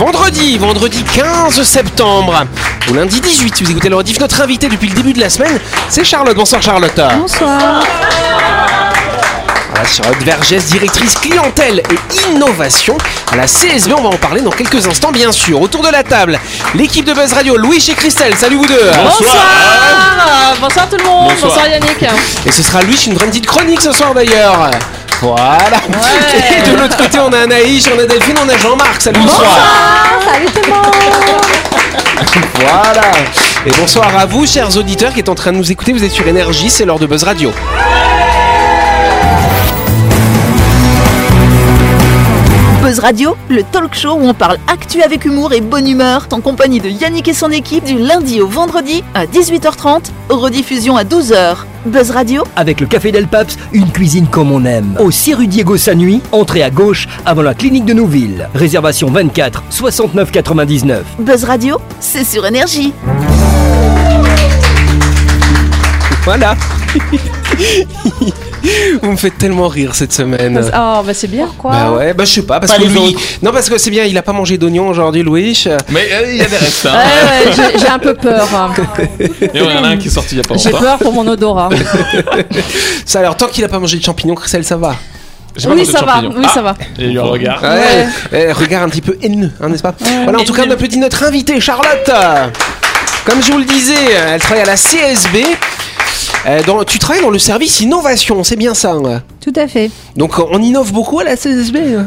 Vendredi, vendredi 15 septembre, ou lundi 18, si vous écoutez le rediff, notre invité depuis le début de la semaine, c'est Charlotte. Bonsoir Charlotte. Bonsoir. Voilà, Charlotte Vergès, directrice clientèle et innovation à la CSB. On va en parler dans quelques instants, bien sûr. Autour de la table, l'équipe de Buzz Radio, Louis et Christelle. Salut vous deux. Bonsoir. Bonsoir tout le monde. Bonsoir, Yannick. Et ce sera Louis, une vraie petite chronique ce soir d'ailleurs. Voilà. Ouais. Et de l'autre côté, on a Anaïs, on a Delphine, on a Jean-Marc. Salut, bonsoir. Salut tout le monde. Voilà. Et bonsoir à vous, chers auditeurs qui êtes en train de nous écouter. Vous êtes sur Énergie, c'est l'heure de Buzz Radio. Radio, le talk show où on parle actu avec humour et bonne humeur, en compagnie de Yannick et son équipe du lundi au vendredi à 18h30, rediffusion à 12h. Buzz Radio, Avec le Café Del Paps, une cuisine comme on aime. Au 6 rue Diego Sanui, entrée à gauche avant la clinique de Nouville. Réservation 24 69 99. Buzz Radio, c'est sur énergie. Voilà. Vous me faites tellement rire cette semaine. Oh, bah c'est bien. Quoi Bah ouais, bah je sais pas, parce Pas que les autres. Non, parce que c'est bien, il a pas mangé d'oignon aujourd'hui, Louis. Mais euh, il y a des restes. Ouais, Hein. ouais, j'ai- j'ai un peu peur. hein. Il y en a un qui est sorti il y a pas J'ai longtemps. peur pour mon odorat. Ça, alors, tant qu'il a pas mangé de champignons, Christelle, ça va. J'ai Oui, ça va. champignons. Oui, ça va. Ah, Il y a eu un regard. Ouais. Eh, regard un petit peu haineux, hein, n'est-ce pas Voilà, en tout cas, on applaudit notre invitée, Charlotte. Comme je vous le disais, elle travaille à la CSB. Euh, dans- tu travailles dans le service innovation, c'est bien ça. hein Tout à fait. Donc on innove beaucoup à la CSB. hein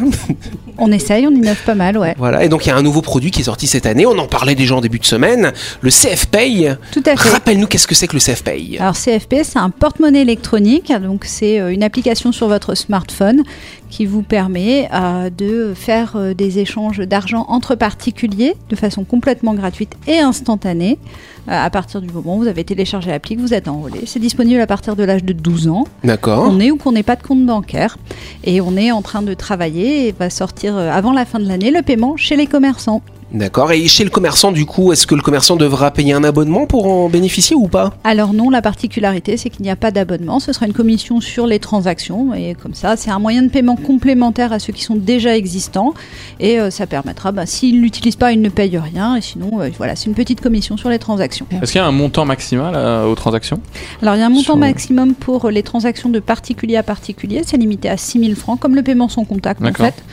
On essaye, on innove pas mal, ouais. Voilà, et donc il y a un nouveau produit qui est sorti cette année, on en parlait déjà en début de semaine, le CF Pay. Tout à fait. Rappelle-nous qu'est-ce que c'est que le CF Pay? Alors CFP, c'est un porte-monnaie électronique, donc c'est euh, une application sur votre smartphone qui vous permet euh, de faire euh, des échanges d'argent entre particuliers de façon complètement gratuite et instantanée euh, à partir du moment où vous avez téléchargé l'appli, que vous êtes enrôlé. C'est disponible à partir de l'âge de 12 ans. D'accord. On est ou qu'on n'ait pas de compte bancaire. Et on est en train de travailler et va sortir euh, avant la fin de l'année le paiement chez les commerçants. D'accord, et chez le commerçant du coup, est-ce que le commerçant devra payer un abonnement pour en bénéficier ou pas? Alors non, la particularité, c'est qu'il n'y a pas d'abonnement. Ce sera une commission sur les transactions. Et comme ça, c'est un moyen de paiement complémentaire à ceux qui sont déjà existants. Et euh, ça permettra, bah, s'ils ne l'utilisent pas, ils ne payent rien. Et sinon, euh, voilà, c'est une petite commission sur les transactions. Est-ce qu'il y a un montant maximal euh, aux transactions? Alors il y a un montant Sur- maximum pour les transactions de particulier à particulier. C'est limité à 6 000 francs, comme le paiement sans contact en D'accord. fait.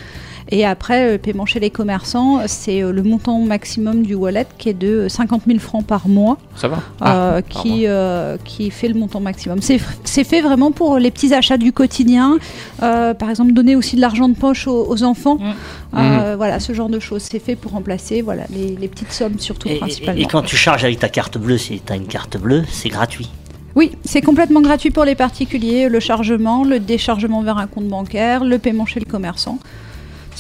Et après, le paiement chez les commerçants, c'est euh, le montant maximum du wallet qui est de 50 000 francs par mois. Ça va euh, Ah, qui, euh, qui fait le montant maximum. C'est c'est fait vraiment pour les petits achats du quotidien, euh, par exemple donner aussi de l'argent de poche aux, aux enfants, Mm. Euh, voilà ce genre de choses. C'est fait pour remplacer voilà les, les petites sommes surtout Et, et- principalement. et quand tu charges avec ta carte bleue, si tu as une carte bleue, c'est gratuit. Oui, c'est complètement gratuit pour les particuliers, le chargement, le déchargement vers un compte bancaire, le paiement chez le commerçant.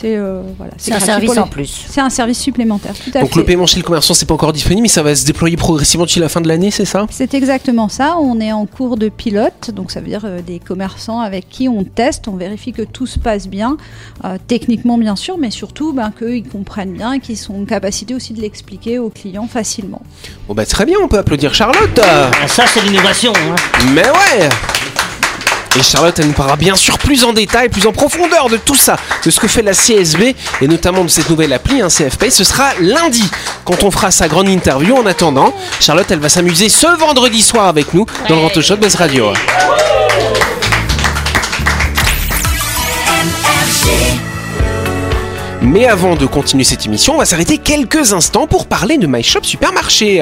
C'est euh, voilà, C'est un service en plus. C'est un service supplémentaire, tout à Donc fait. le paiement chez le commerçant, c'est pas encore disponible, mais ça va se déployer progressivement d'ici la fin de l'année, c'est ça? C'est exactement ça. On est en cours de pilote, donc ça veut dire euh, des commerçants avec qui on teste, on vérifie que tout se passe bien, euh, techniquement bien sûr, mais surtout ben, qu'ils comprennent bien et qu'ils sont en capacité aussi de l'expliquer aux clients facilement. Bon bah très bien, on peut applaudir Charlotte Ah, Ça, c'est l'innovation. hein. Mais ouais et Charlotte, elle nous parlera bien sûr plus en détail, plus en profondeur de tout ça, de ce que fait la CSB et notamment de cette nouvelle appli, un CFP. Ce sera lundi quand on fera sa grande interview. En attendant, Charlotte, elle va s'amuser ce vendredi soir avec nous dans le Ranto Show de Buzz Radio. Mais avant de continuer cette émission, on va s'arrêter quelques instants pour parler de My Shop Supermarché.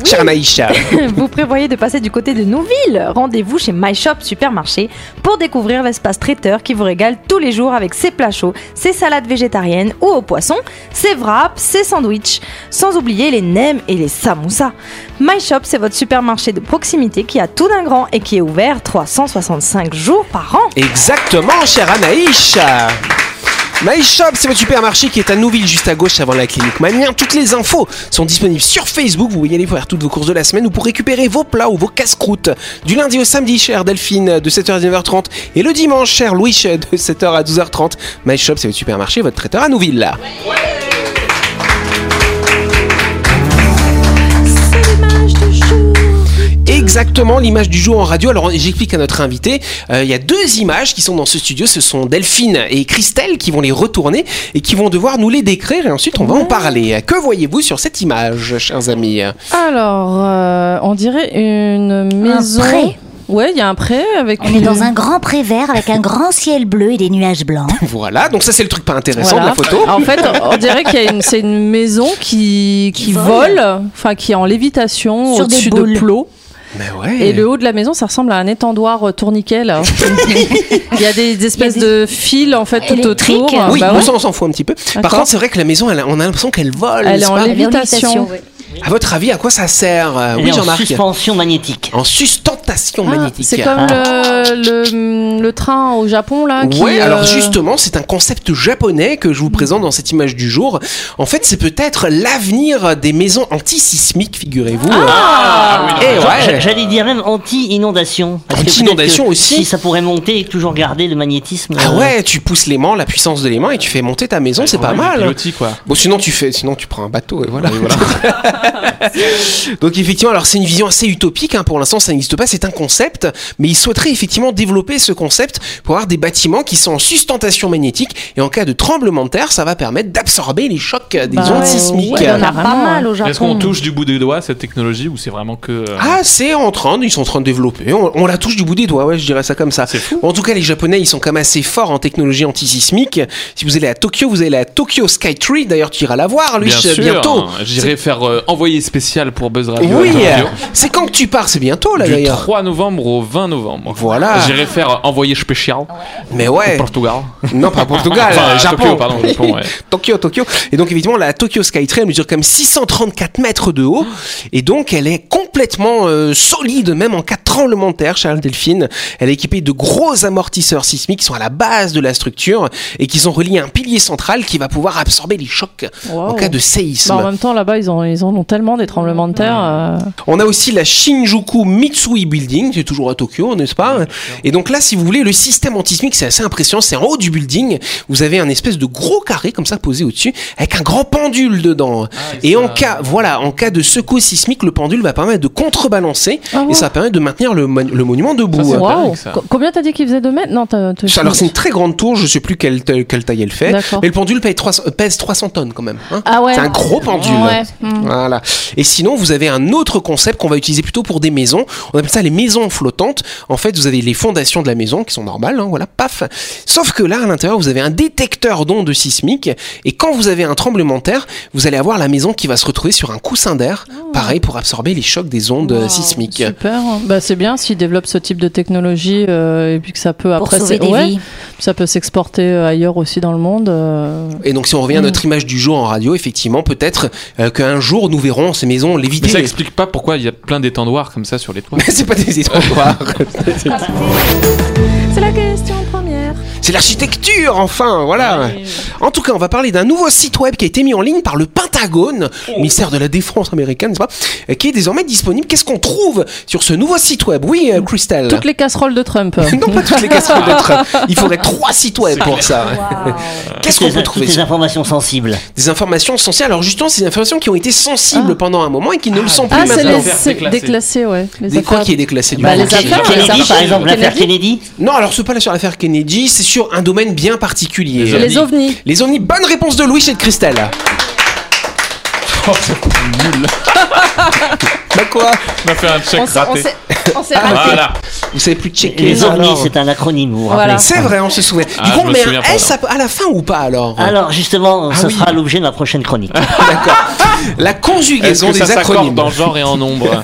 Euh, Chère. Vous prévoyez de passer du côté de Nouville Rendez-vous chez My Shop Supermarché pour découvrir l'espace traiteur qui vous régale tous les jours avec ses plats chauds, ses salades végétariennes ou au poisson, ses wraps, ses sandwichs, sans oublier les nems et les samoussas. My Shop, c'est votre supermarché de proximité qui a tout d'un grand et qui est ouvert 365 jours par an. Exactement, chère Anaïs. My Shop, c'est votre supermarché qui est à Nouville, juste à gauche avant la clinique Manien. Toutes les infos sont disponibles sur Facebook. Vous pouvez y aller pour faire toutes vos courses de la semaine ou pour récupérer vos plats ou vos casse-croûtes. Du lundi au samedi, chère Delphine, de 7h à 9h30. Et le dimanche, cher Louis, de 7h à 12h30. My Shop, c'est votre supermarché, votre traiteur à Nouville. Exactement l'image du jour en radio. Alors j'explique à notre invité, euh, il y a deux images qui sont dans ce studio, ce sont Delphine et Christelle qui vont les retourner et qui vont devoir nous les décrire et ensuite on va en parler. Que voyez-vous sur cette image, chers amis Alors, euh, on dirait une maison. pré Ouais, il y a un pré avec. On une... est dans un grand pré vert avec un grand ciel bleu et des nuages blancs. Voilà, donc ça c'est le truc pas intéressant Voilà. de la photo. En fait, on dirait qu'il y a une, c'est une maison qui, qui, Qui vole, enfin qui est en lévitation au-dessus de plots. Mais ouais. Et le haut de la maison, ça ressemble à un étendoir euh, tourniquet là. Il y a des espèces de fils en fait tout autour. Oui, Bah bon, ouais. ça on s'en fout un petit peu. Par contre, c'est vrai que la maison, elle on a l'impression qu'elle vole. Elle est en lévitation. ouais. À votre avis, à quoi ça sert euh, Oui, en Jean-Marc. suspension magnétique. En sustentation Ah, magnétique. c'est comme le, le, le train au Japon là. Qui, Ouais, alors euh, justement, c'est un concept japonais que je vous présente dans cette image du jour. En fait, c'est peut-être l'avenir des maisons antisismiques, figurez-vous. Ah, Eh Genre, ouais. j'a- J'allais dire même anti-inondation. Parce que Anti-inondation peut-être que aussi. Si ça pourrait monter et toujours garder le magnétisme. Ah euh, ouais, tu pousses l'aimant, la puissance de l'aimant et tu fais monter ta maison, c'est pas mal. Pilotis, quoi. Bon, sinon tu fais, sinon tu prends un bateau et voilà. Donc effectivement, alors c'est une vision assez utopique. hein, Pour l'instant, ça n'existe pas. C'est un concept, mais ils souhaiteraient effectivement développer ce concept pour avoir des bâtiments qui sont en sustentation magnétique et en cas de tremblement de terre, ça va permettre d'absorber les chocs des Bah ondes ouais, sismiques. ouais, il y en a Pas mal au Est-ce qu'on Japon. touche du bout des doigts cette technologie ou c'est vraiment que. euh, Ah, c'est en train, de- ils sont en train de développer. On, on la touche du bout des doigts, ouais, je dirais ça comme ça. Fou. En tout cas, les Japonais, ils sont quand même assez forts en technologie antisismique. Si vous allez à Tokyo, vous allez à Tokyo Skytree. D'ailleurs, tu iras la voir, lui, Bien sûr, bientôt. J'irai faire euh, envoyé spécial pour Buzz Radio. Oui, c'est quand que tu pars, c'est bientôt là Du d'ailleurs. 3 novembre au 20 novembre. Voilà. J'irai faire envoyé spécial Mais au ouais, Portugal. non pas Portugal, Enfin, à Japon. Tokyo, pardon, Japon, ouais. Tokyo, Tokyo. Et donc évidemment, la Tokyo elle mesure comme 634 mètres de haut. Et donc, elle est complètement euh, solide, même en cas de tremblement de terre, Charles Delphine. Elle est équipée de gros amortisseurs sismiques qui sont à la base de la structure et qui sont reliés à un pilier central qui va pouvoir absorber les chocs en wow. cas de séisme. Bah, en même temps, là-bas, ils, ont, ils en ont tellement des tremblements de terre. euh, On a aussi la Shinjuku Mitsui Building, c'est toujours à Tokyo, n'est-ce pas? Et donc là, si vous voulez, le système antismique, c'est assez impressionnant. C'est en haut du building. Vous avez un espèce de gros carré comme ça posé au-dessus, avec un grand pendule dedans. et en cas, voilà, en cas de secousse sismique, le pendule va permettre de contrebalancer Ah et ça va permettre de maintenir le, mon- le monument debout. Ça. Co- Combien t'as dit qu'il faisait de mètres? Non, t'as- Alors c'est une très grande tour, je sais plus quelle, taille- quelle taille elle fait, mais le pendule pèse 300, pèse 300 tonnes quand même. hein. Ah ouais. C'est un gros pendule. Ouais. hmm. Voilà. Et sinon, vous avez un autre concept qu'on va utiliser plutôt pour des maisons. On appelle ça les maisons flottantes. En fait, vous avez les fondations de la maison qui sont normales, hein, voilà, paf. Sauf que là, à l'intérieur, vous avez un détecteur d'ondes sismiques. Et quand vous avez un tremblement de terre, vous allez avoir la maison qui va se retrouver sur un coussin d'air, pareil pour absorber les chocs des ondes euh, Wow, sismiques. Super. Bah, c'est bien s'ils développent ce type de technologie euh, et puis que ça peut Pour après sauver c'est- des ouais, vies. ça peut s'exporter euh, ailleurs aussi dans le monde. euh. Et donc, si on revient à notre image du jour en radio, effectivement, peut-être euh, qu'un jour nous verrons ces maisons Mais léviter. ça explique pas pourquoi il y a plein d'étendoirs comme ça sur les toits. Mais c'est pas des étendoirs. C'est la question. C'est l'architecture, enfin, voilà. En tout cas, on va parler d'un nouveau site web qui a été mis en ligne par le Pentagone, Oh. ministère de la Défense américaine, n'est-ce pas Qui est désormais disponible. Qu'est-ce qu'on trouve sur ce nouveau site web? Oui, euh, Christelle. Toutes les casseroles de Trump. non, pas toutes les casseroles de Trump. Il faudrait trois sites web pour ça. Qu'est-ce qu'on peut trouver sur- informations sensibles. Des informations essentielles. Alors justement, c'est des informations qui ont été sensibles Ah. pendant un moment et qui ne le sont plus Ah, c'est maintenant. c'est déclassées. déclassé, ouais. Les Des quoi qui est déclassé du Bah, coup les affaires, Kennedy, par exemple, l'affaire Kennedy. Kennedy. Non, alors c'est pas là sur l'affaire Kennedy, c'est sur un domaine bien particulier. Les Les ovnis. Les ovnis, bonne réponse de Louis et de Christelle. Bah quoi On a fait un check On raté. on s'est Ah, raté. Voilà. Vous savez plus checker. Les ovnis, c'est un acronyme, vous vous Voilà. C'est vrai, on se souvient. Ah, du coup, on me met un S à, à la fin ou pas alors? Alors justement, Ah ce oui. sera l'objet de ma prochaine chronique. D'accord. La conjugaison que ça des s'accorde acronymes. en genre et en nombre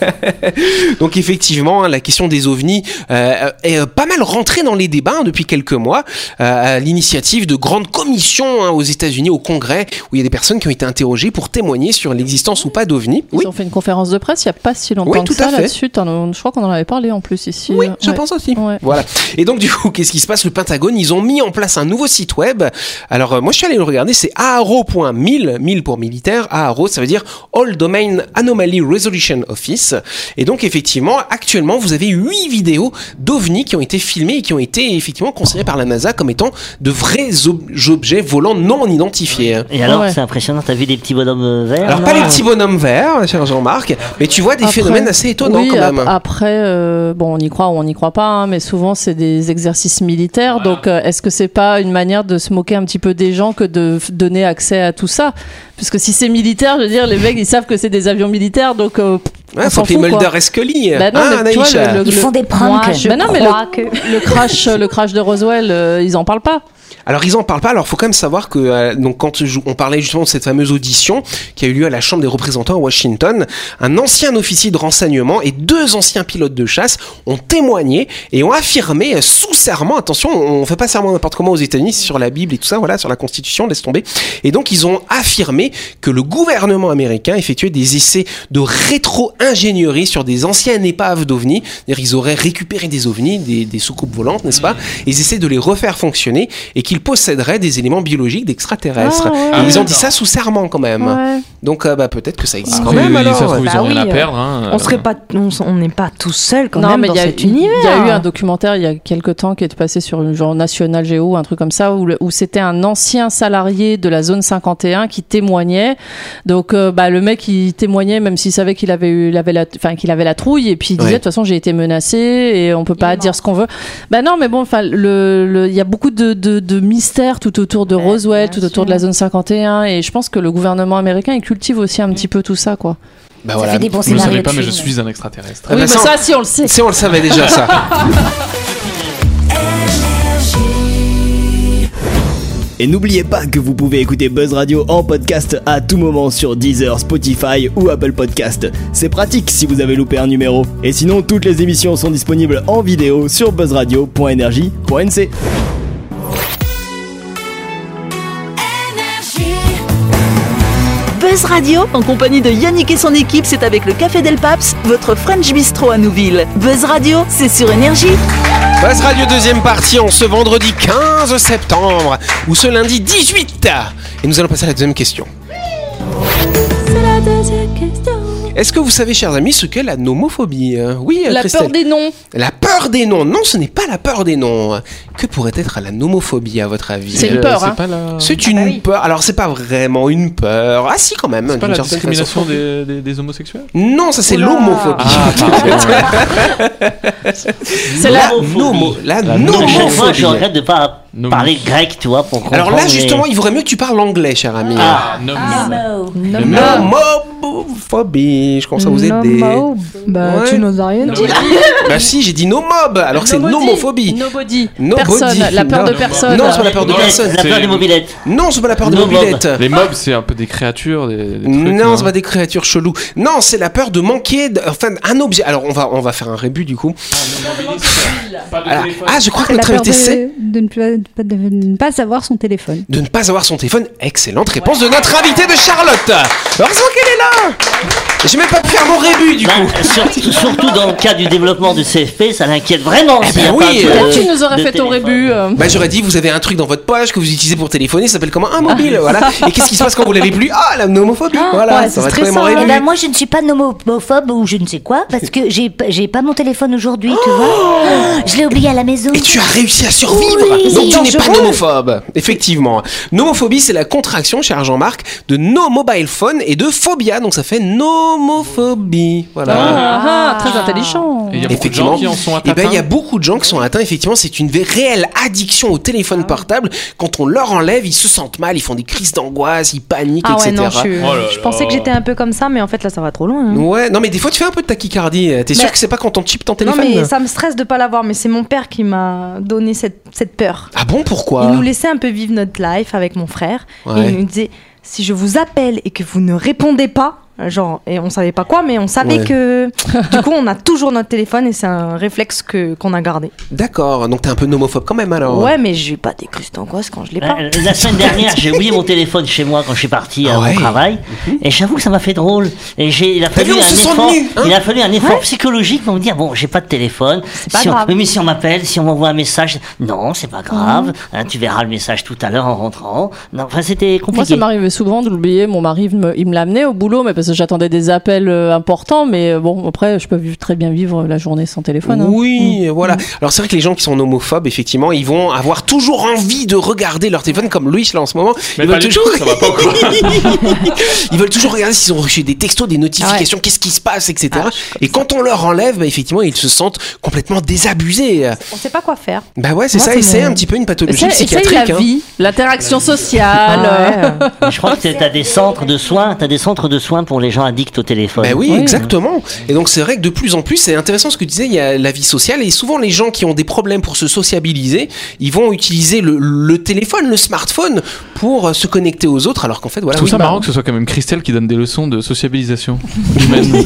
Donc effectivement, hein, la question des ovnis euh, est euh, pas mal rentrée dans les débats hein, depuis quelques mois, euh, à l'initiative de grandes commissions hein, aux États-Unis, au Congrès, où il y a des personnes qui ont été interrogées pour témoigner sur l'existence ou pas d'ovnis. Ils Oui, ont fait une conférence de presse il n'y a pas si longtemps Oui, que tout à ça fait. là-dessus. Je crois qu'on en avait parlé en plus ici. oui, je Ouais. pense aussi. Ouais. Voilà. Et donc du coup, qu'est-ce qui se passe? Le Pentagone, ils ont mis en place un nouveau site web. Alors euh, moi, je suis allé le regarder. C'est aaro.mil, 1000 pour militaire. Aaro, ça veut veut dire All Domain Anomaly Resolution Office. Et donc effectivement, actuellement, vous avez huit vidéos d'OVNI qui ont été filmées et qui ont été effectivement considérées par la NASA comme étant de vrais ob- objets volants non identifiés. Et alors, Ouais. c'est impressionnant, t'as vu des petits bonhommes verts Alors pas les petits bonhommes verts, cher Jean-Marc, mais tu vois des Après- phénomènes assez étonnants oui, quand ap- même. Après, euh, bon, on y croit ou on n'y croit pas, hein, mais souvent c'est des exercices militaires. Donc, euh, est-ce que c'est pas une manière de se moquer un petit peu des gens que de donner accès à tout ça? Parce que si c'est militaire, je veux dire, les mecs ils savent que c'est des avions militaires, donc euh, on s'en fout. Mulder et Scully. Bah non, ah, mais tu vois, Anaïs. le- le- Ils font des Moi, pranks. je Bah non, mais le, que... le crash, le crash de Roswell, euh, ils en parlent pas. Alors ils en parlent pas. Alors faut quand même savoir que euh, donc quand on parlait justement de cette fameuse audition qui a eu lieu à la Chambre des représentants à Washington, un ancien officier de renseignement et deux anciens pilotes de chasse ont témoigné et ont affirmé euh, sous serment. Attention, on fait pas serment n'importe comment aux États-Unis, c'est sur la Bible et tout ça, voilà, sur la Constitution, laisse tomber. Et donc ils ont affirmé que le gouvernement américain effectuait des essais de rétro-ingénierie sur des anciennes épaves d'ovnis. C'est-à-dire ils auraient récupéré des ovnis, des, des soucoupes volantes, n'est-ce pas? Et Ils essaient de les refaire fonctionner et qu'ils posséderaient des éléments biologiques d'extraterrestres. Ah, ouais. Ah, ils ont d'accord. dit ça sous serment quand même. Ouais. Donc euh, bah, peut-être que ça existe quand même ça se alors. trouve, ils Bah ont rien à perdre. hein. On serait pas, on n'est pas tout seul quand non, même mais dans il y, a- cet il univers. y a eu un documentaire il y a quelques temps qui était passé sur une genre National Geo, un truc comme ça, où, c'était un ancien salarié de la zone 51 qui témoignait. Donc, euh, bah, le mec, il témoignait même s'il savait qu'il avait eu, il avait la, enfin, qu'il avait la trouille, et puis il disait Ouais. de toute façon j'ai été menacé et on peut Il pas est dire ce qu'on veut. Bah non, mais bon, enfin, le- il y a beaucoup de, de, de mystères tout autour de Roswell, tout autour de la zone 51, et je pense que le gouvernement américain il cultive aussi un petit peu tout ça, quoi. Bah, Ça voilà. fait des bons Je ne pas, mais je suis un extraterrestre. Ah bah, oui, mais ça, ça, si on le sait. Si on le savait déjà ça. Et n'oubliez pas que vous pouvez écouter Buzz Radio en podcast à tout moment sur Deezer, Spotify ou Apple Podcast. C'est pratique si vous avez loupé un numéro. Et sinon, toutes les émissions sont disponibles en vidéo sur buzzradio.energie.nc. Buzz Radio, en compagnie de Yannick et son équipe, c'est avec le Café Del Paps, votre French Bistro à Nouville. Buzz Radio, c'est sur Énergie. Buzz Radio deuxième partie en ce vendredi 15 septembre ou ce lundi 18. Et nous allons passer à la deuxième question. Est-ce que vous savez, chers amis, ce qu'est la nomophobie Euh, Oui, euh, La Christelle. peur des noms. La peur des noms. Non, ce n'est pas la peur des noms. Que pourrait être la nomophobie, à votre avis? C'est une Euh, peur, C'est hein. pas la, C'est une peur. Alors, c'est pas vraiment une peur. Ah, si, quand même. c'est pas la discrimination des, des- des homosexuels? Non, ça c'est l'homophobie. C'est la, Nomo- la nomophobie. je regrette de pas Nomo- parler grec, tu vois, pour comprendre. Alors là, mais- justement, il vaudrait mieux que tu parles anglais, cher ami. Ah. Nom- Momo. Nomophobie. Je commence à vous aider. Bah, Ouais. tu nous as rien dit. Bah si, j'ai dit nomob, alors que c'est nomophobie. Nobody. Nobody. Personne. La peur de personne. Non, c'est pas la peur de Mobilettes, personne. La peur C'est- des mobilettes. Non, c'est pas la peur de Nomob. mobilette. Les mobs, c'est un peu des créatures, des, des trucs. Non, c'est pas des créatures cheloues. Non, c'est la peur de manquer, de- enfin, un objet. Alors, on va, on va faire un rébut du coup. Alors, ah, je crois que notre invité sait de, ne pas, de ne pas savoir son téléphone. de ne pas avoir son téléphone. Excellente réponse de notre invité de Charlotte. Heureusement qu'elle est là. J'ai même pas pu faire mon rébut du Bah, coup. surtout, surtout dans le cas du développement du CFP, ça l'inquiète vraiment. Eh s'il y a ben pas oui, de- euh, Tu nous aurais fait ton rébut. euh. Bah j'aurais dit vous avez un truc dans votre poche que vous utilisez pour téléphoner, ça s'appelle comment un mobile, voilà. Et qu'est-ce qui se passe quand vous l'avez plus? Ah la nomophobie, voilà, ouais, ça c'est va mon stressant, Eh ben, moi, je ne suis pas nomophobe ou je ne sais quoi parce que j'ai pas mon téléphone aujourd'hui, tu vois. Je l'ai oublié à la maison. Et tu as réussi à survivre Oui. Donc tu n'es pas nomophobe Effectivement Nomophobie c'est la contraction, cher Jean-Marc De no mobile phone et de phobia Donc ça fait nomophobie Voilà Ah, ah, très intelligent. Et il y a beaucoup de Effectivement. gens qui en sont Et atteints. ben il y a beaucoup de gens qui sont atteints. Effectivement, c'est une réelle addiction au téléphone portable. Quand on leur enlève, ils se sentent mal, ils font des crises d'angoisse, ils paniquent, Ah ouais, etc. non, je, suis- Oh là je pensais que j'étais un peu comme ça, mais en fait là ça va trop loin. hein. Ouais, non mais des fois tu fais un peu de tachycardie. T'es sûr Mais- que c'est pas quand on chip ton Non téléphone mais ça me stresse de pas l'avoir, mais c'est mon père qui m'a donné cette, cette peur. Ah bon, pourquoi? Il nous laissait un peu vivre notre life avec mon frère. Ouais. Et il nous disait, si je vous appelle et que vous ne répondez pas, genre, et on savait pas quoi, mais on savait Ouais. que du coup, on a toujours notre téléphone et c'est un réflexe que qu'on a gardé. D'accord, donc t'es un peu nomophobe quand même alors. Ouais, mais j'ai pas des crises d'angoisse quand je l'ai pas. Euh, La semaine dernière, j'ai oublié mon téléphone chez moi quand je suis parti à Ah ouais. mon travail. Et j'avoue que ça m'a fait drôle. Et j'ai, il a fallu vu, on un effort, hein il a fallu un effort psychologique pour me dire bon, j'ai pas de téléphone. pas Si on, grave. oui, mais si on m'appelle, si on m'envoie un message, non, c'est pas grave. Hein, tu verras le message tout à l'heure en rentrant. Non, enfin, c'était Moi, ça compliqué. m'arrivait souvent de l'oublier. Mon mari, me- il me l'amenait au boulot, mais parce que j'attendais des appels euh, importants. Mais euh, bon, après, je peux vivre- très bien vivre la journée sans téléphone. hein. Oui, voilà. Alors c'est vrai que les gens qui sont homophobes, effectivement, ils vont avoir toujours envie de regarder leur téléphone, comme Louis là en ce moment. Mais ils veulent toujours... tout, ça va pas quoi. ils veulent toujours regarder s'ils ont reçu des textos, des notifications, qu'est-ce qui se passe, etc. Et quand on leur enlève, bah, effectivement, ils se sentent complètement désabusés. On sait pas quoi faire. Bah ouais, c'est ça. c'est Et c'est mon- un petit peu une pathologie psychiatrique. la hein. vie, l'interaction sociale. Ah ouais. Je crois que t'as des centres de soins, t'as des centres de soins pour les gens addicts au téléphone. Bah oui, Oui. exactement. Et donc c'est vrai que de plus en plus, c'est intéressant ce que tu disais, il y a la vie sociale et souvent les gens qui ont des problèmes pour se sociabiliser, ils vont utiliser le, le téléphone, le smartphone pour euh, se connecter aux autres alors qu'en fait voilà. Je trouve oui, ça bah, marrant que ce soit quand même Christelle qui donne des leçons de sociabilisation humaine.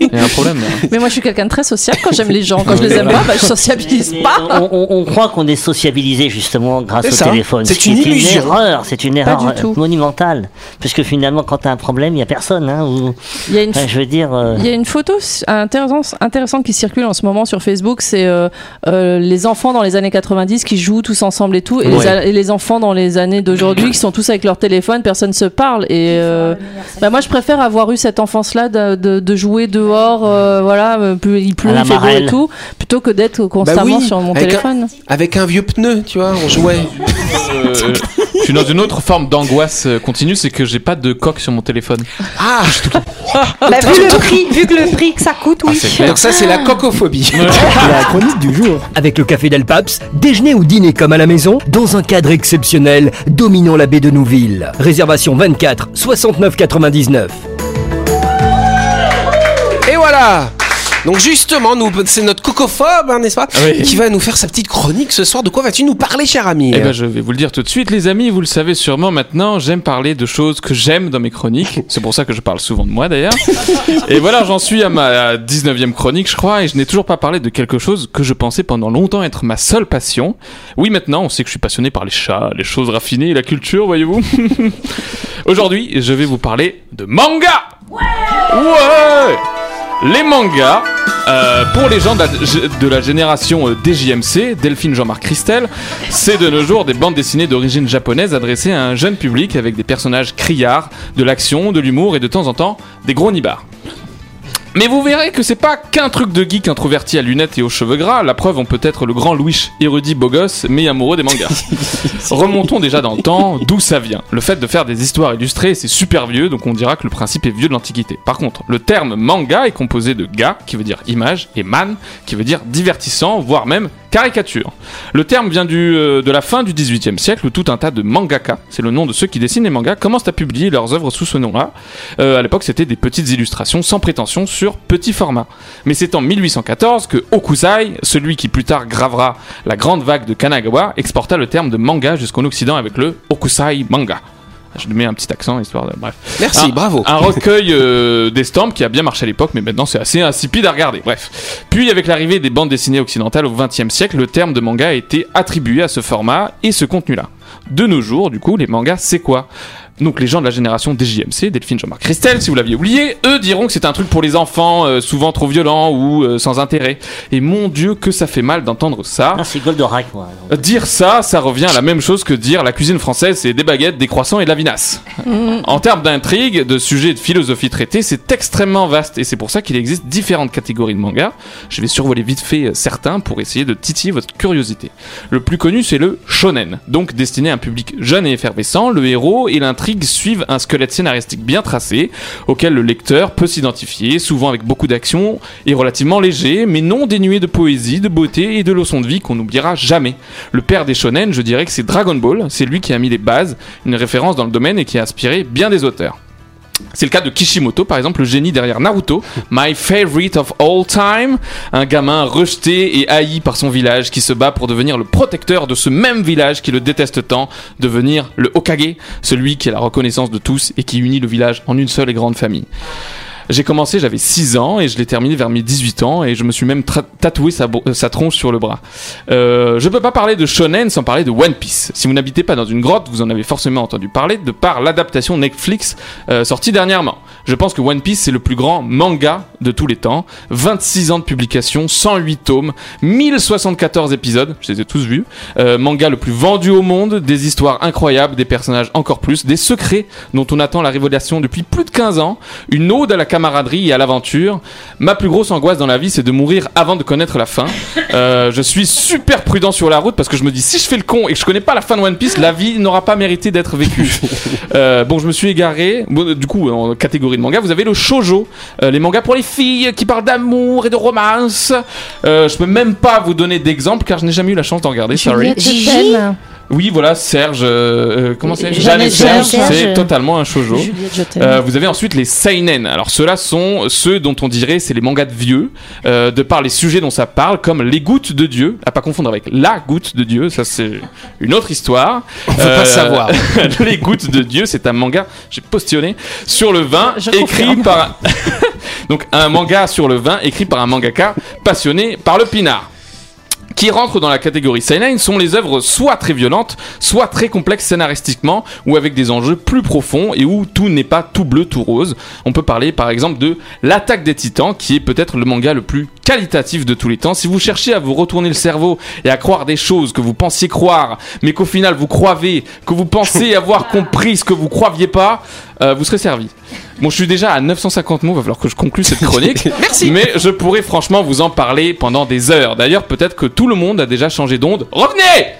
Il y a un problème. là. Mais moi, je suis quelqu'un de très social. Quand j'aime les gens, quand je les aime pas, bah, je sociabilise Mais pas. on, on- on croit qu'on est sociabilisé justement grâce au ça. téléphone. C'est ce une erreur, c'est une erreur du tout. monumentale. Puisque finalement, quand t'as un problème, il y a personne. Hein, ou- Il y a une enfin, je veux dire. euh, Il y a une photo intéressante, intéressante qui circule en ce moment sur Facebook, c'est euh, euh, les enfants dans les années 90 qui jouent tous ensemble et tout, et, les, Ouais. a- et les enfants dans les années d'aujourd'hui qui sont tous avec leur téléphone, personne se parle. Et euh, bah moi, je préfère avoir eu cette enfance-là de, de- de jouer dehors, euh, voilà, il pleut, il fait beau et tout, plutôt que d'être bah constamment oui, sur mon avec un- téléphone. avec un vieux pneu, tu vois, on jouait. Je suis dans une autre forme d'angoisse euh, continue, c'est que j'ai pas de coque sur mon téléphone. Ah, Bah, vu, le prix, vu que le prix que ça coûte, oui. c'est clair. donc ça c'est la cocophobie. La chronique du jour. Avec le café Del Paps, déjeuner ou dîner comme à la maison, dans un cadre exceptionnel, dominant la baie de Nouville. Réservation 24 69 99. Et voilà donc justement, nous, c'est notre cocophobe, hein, n'est-ce pas Oui. Qui va nous faire sa petite chronique ce soir. De quoi vas-tu nous parler, cher ami Eh ben, je vais vous le dire tout de suite, les amis, vous le savez sûrement maintenant, j'aime parler de choses que j'aime dans mes chroniques. C'est pour ça que je parle souvent de moi d'ailleurs. Et voilà, j'en suis à ma 19e chronique, je crois, et je n'ai toujours pas parlé de quelque chose que je pensais pendant longtemps être ma seule passion. Oui, maintenant, on sait que je suis passionné par les chats, les choses raffinées et la culture, voyez-vous. Aujourd'hui, je vais vous parler de manga. Ouais Les mangas, euh, pour les gens de la, de la génération euh, DJMC, Delphine Jean-Marc Christel, c'est de nos jours des bandes dessinées d'origine japonaise adressées à un jeune public avec des personnages criards, de l'action, de l'humour et de temps en temps des gros nibards. Mais vous verrez que c'est pas qu'un truc de geek introverti à lunettes et aux cheveux gras. La preuve, on peut être le grand Louis, érudit beau gosse, mais amoureux des mangas. Remontons déjà dans le temps, d'où ça vient. Le fait de faire des histoires illustrées, c'est super vieux, donc on dira que le principe est vieux de l'Antiquité. Par contre, le terme manga est composé de ga, qui veut dire image, et man, qui veut dire divertissant, voire même caricature. Le terme vient du, euh, de la fin du XVIIIe siècle où tout un tas de mangaka, c'est le nom de ceux qui dessinent les mangas, commencent à publier leurs œuvres sous ce nom-là. Euh, à l'époque, c'était des petites illustrations sans prétention sur petit format. Mais c'est en 1814 que Okusai, celui qui plus tard gravera la grande vague de Kanagawa, exporta le terme de manga jusqu'en Occident avec le Okusai manga. Je lui mets un petit accent histoire de. Bref. Merci, Un- bravo. Un recueil euh, d'estampes qui a bien marché à l'époque, mais maintenant c'est assez insipide à regarder. Bref. Puis, avec l'arrivée des bandes dessinées occidentales au XXe siècle, le terme de manga a été attribué à ce format et ce contenu-là. De nos jours, du coup, les mangas, c'est quoi? Donc les gens de la génération DJMC, Delphine, Jean-Marc, Christelle, si vous l'aviez oublié, eux diront que c'est un truc pour les enfants, euh, souvent trop violent ou euh, sans intérêt. Et mon Dieu, que ça fait mal d'entendre ça. Ah, c'est Goldorak, moi. Euh, Dire ça, ça revient à la même chose que dire la cuisine française, c'est des baguettes, des croissants et de la vinasse. En termes d'intrigue, de sujets et de philosophie traités, c'est extrêmement vaste et c'est pour ça qu'il existe différentes catégories de mangas. Je vais survoler vite fait certains pour essayer de titiller votre curiosité. Le plus connu, c'est le shonen, donc destiné à un public jeune et effervescent. Le héros et l'intrigue suivent un squelette scénaristique bien tracé, auquel le lecteur peut s'identifier, souvent avec beaucoup d'action et relativement léger, mais non dénué de poésie, de beauté et de leçons de vie qu'on n'oubliera jamais. Le père des shonen, je dirais que c'est Dragon Ball, c'est lui qui a mis les bases, une référence dans le domaine et qui a inspiré bien des auteurs. C'est le cas de Kishimoto, par exemple, le génie derrière Naruto, My Favorite of All Time, un gamin rejeté et haï par son village qui se bat pour devenir le protecteur de ce même village qui le déteste tant, devenir le Hokage, celui qui a la reconnaissance de tous et qui unit le village en une seule et grande famille. J'ai commencé, j'avais 6 ans et je l'ai terminé vers mes 18 ans et je me suis même tatoué sa tronche sur le bras. Euh, je peux pas parler de shonen sans parler de One Piece. Si vous n'habitez pas dans une grotte, vous en avez forcément entendu parler de par l'adaptation Netflix euh, sortie dernièrement. Je pense que One Piece c'est le plus grand manga de tous les temps. 26 ans de publication, 108 tomes, 1074 épisodes, je les ai tous vus. Euh, manga le plus vendu au monde, des histoires incroyables, des personnages encore plus, des secrets dont on attend la révélation depuis plus de 15 ans, une ode à la camaraderie et à l'aventure. Ma plus grosse angoisse dans la vie, c'est de mourir avant de connaître la fin. Euh, je suis super prudent sur la route parce que je me dis si je fais le con et que je connais pas la fin de One Piece, la vie n'aura pas mérité d'être vécue. Euh, bon, je me suis égaré. Bon, du coup, en catégorie de manga, vous avez le shojo, euh, les mangas pour les filles qui parlent d'amour et de romance. Euh, je peux même pas vous donner d'exemple car je n'ai jamais eu la chance d'en regarder. Sorry. Oui, voilà, Serge. euh, euh, comment c'est Jeanne et Serge. Serge. C'est totalement un t'aime. Euh, vous avez ensuite les seinen. Alors ceux-là sont ceux dont on dirait c'est les mangas de vieux, euh, de par les sujets dont ça parle, comme les gouttes de Dieu, à pas confondre avec la goutte de Dieu. Ça c'est une autre histoire. On veut pas savoir. les gouttes de Dieu, c'est un manga. J'ai postionné sur le vin, Je écrit confirme. par donc un manga sur le vin, écrit par un mangaka passionné par le pinard qui rentrent dans la catégorie seinen sont les œuvres soit très violentes, soit très complexes scénaristiquement, ou avec des enjeux plus profonds et où tout n'est pas tout bleu, tout rose. On peut parler par exemple de L'attaque des titans, qui est peut-être le manga le plus qualitatif de tous les temps. Si vous cherchez à vous retourner le cerveau et à croire des choses que vous pensiez croire, mais qu'au final vous croyez, que vous pensez avoir compris ce que vous croiez pas, euh, vous serez servi. Bon, je suis déjà à 950 mots, va falloir que je conclue cette chronique. Merci. Mais je pourrais franchement vous en parler pendant des heures. D'ailleurs, peut-être que tout le monde a déjà changé d'onde. Revenez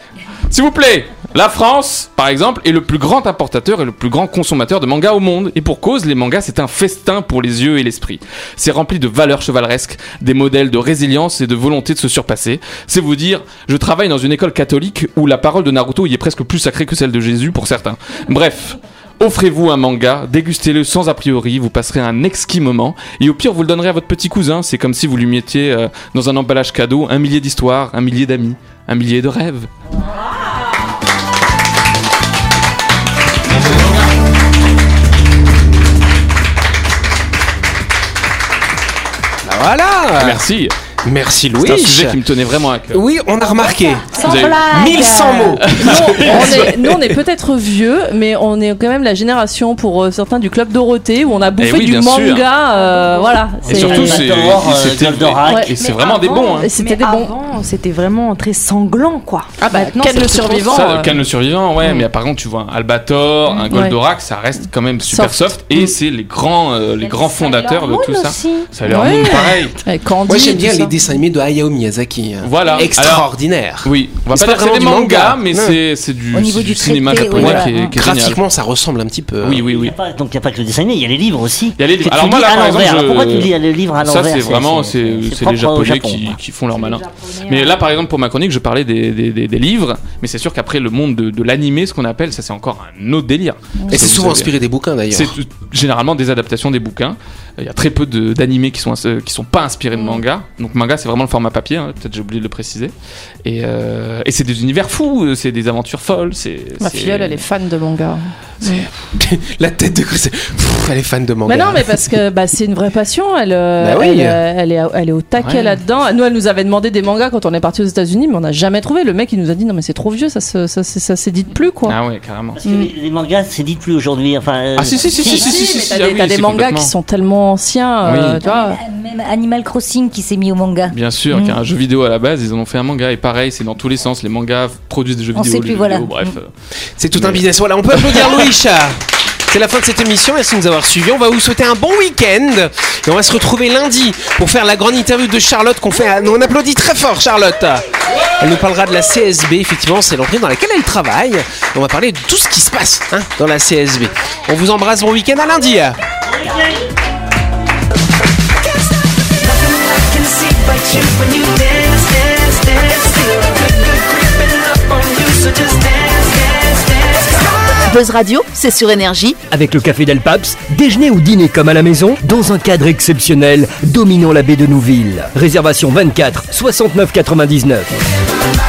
S'il vous plaît la France, par exemple, est le plus grand importateur et le plus grand consommateur de mangas au monde. Et pour cause, les mangas, c'est un festin pour les yeux et l'esprit. C'est rempli de valeurs chevaleresques, des modèles de résilience et de volonté de se surpasser. C'est vous dire, je travaille dans une école catholique où la parole de Naruto y est presque plus sacrée que celle de Jésus pour certains. Bref. Offrez-vous un manga, dégustez-le sans a priori, vous passerez un exquis moment, et au pire vous le donnerez à votre petit cousin, c'est comme si vous lui mettiez euh, dans un emballage cadeau un millier d'histoires, un millier d'amis, un millier de rêves. Voilà Merci. Merci C'est un Louis. sujet qui me tenait vraiment à cœur. Oui, on a remarqué. Vous avez- 1100 mots. on est, nous, on est peut-être vieux, mais on est quand même la génération pour euh, certains du club Dorothée où on a bouffé Eh oui, du manga. euh, voilà. Et surtout, c'est euh, c'était- et c'est vraiment des bons. hein. C'était des bons. avant, c'était vraiment très sanglant, quoi. Ah bah, c'est le survivant. euh, Ken le survivant, ouais, mais par contre, tu vois un Albator, un Ouais. Goldorak, ça reste quand même super soft, Soft. et c'est les grands, euh, les grands fondateurs de tout ça. Ça leur pareil. Moi j'aime bien ça. les dessins animés de Hayao Miyazaki. hein. Voilà. Extraordinaire. Oui, on va pas dire que c'est des mangas, manga. mais c'est c'est du, Au niveau c'est du du cinéma japonais qui est, voilà. qui est génial. Graphiquement, ça ressemble un petit peu. Oui, oui, Il y oui. a pas- donc il n'y a pas que le dessin animé, il y a les livres aussi. Il y a les livres. Alors moi, là, à par exemple, je- Pourquoi tu lis le livre à Ça, l'envers c'est vraiment, c'est c'est les Japonais Japon, qui, qui font leur malin. Mais euh, là, par exemple, pour ma chronique, je parlais des, des, des- des livres, mais c'est sûr qu'après, le monde de, de l'animé, ce qu'on appelle, ça c'est encore un autre délire. Et c'est souvent inspiré des bouquins d'ailleurs. C'est généralement des adaptations des bouquins. Il y a très peu de- d'animés qui sont euh, qui sont pas inspirés de manga. Donc manga c'est vraiment le format papier. hein. Peut-être j'ai oublié de le préciser. Et, euh, et c'est des univers fous. euh, C'est des aventures folles. C'est Ma filleule, elle est fan de manga. La tête de Chris. Pff, Elle est fan de manga. Mais non, mais parce que bah, c'est une vraie passion. Elle, euh, Bah oui. elle, elle est, elle est au taquet Ouais. là-dedans. Nous, elle nous avait demandé des mangas quand on est parti aux États-Unis, mais on n'a jamais trouvé. Le mec, il nous a dit non, mais c'est trop vieux, ça ça, se- ça s'édite plus, quoi. Ah ouais, carrément. Parce que les, les mangas, c'est dit plus aujourd'hui. Enfin, euh, Ah si si si si si si, si, mais si, t'as ah des, oui, t'as des c'est mangas complètement. qui sont tellement anciens, euh, tu vois. Même Animal Crossing qui s'est mis au manga. Bien sûr, Mm. a un jeu vidéo à la base, ils en ont fait un manga et pareil, c'est dans tous les sens. Les mangas produisent des jeux On vidéo, sait les plus, jeux voilà. vidéo, bref. Mm. C'est tout un business. Voilà, on peut applaudir Louis. C'est la fin de cette émission. Merci de nous avoir suivis. On va vous souhaiter un bon week-end. Et on va se retrouver lundi pour faire la grande interview de Charlotte qu'on fait. à- On applaudit très fort, Charlotte. Elle nous parlera de la CSB. Effectivement, c'est l'entreprise dans laquelle elle travaille. Et on va parler de tout ce qui se passe hein, dans la CSB. On vous embrasse. Bon week-end à lundi. Just dance, dance, dance. Buzz Radio, c'est sur énergie. Avec le café Del Paps, déjeuner ou dîner comme à la maison, dans un cadre exceptionnel, dominant la baie de Nouville. Réservation 24 69 99.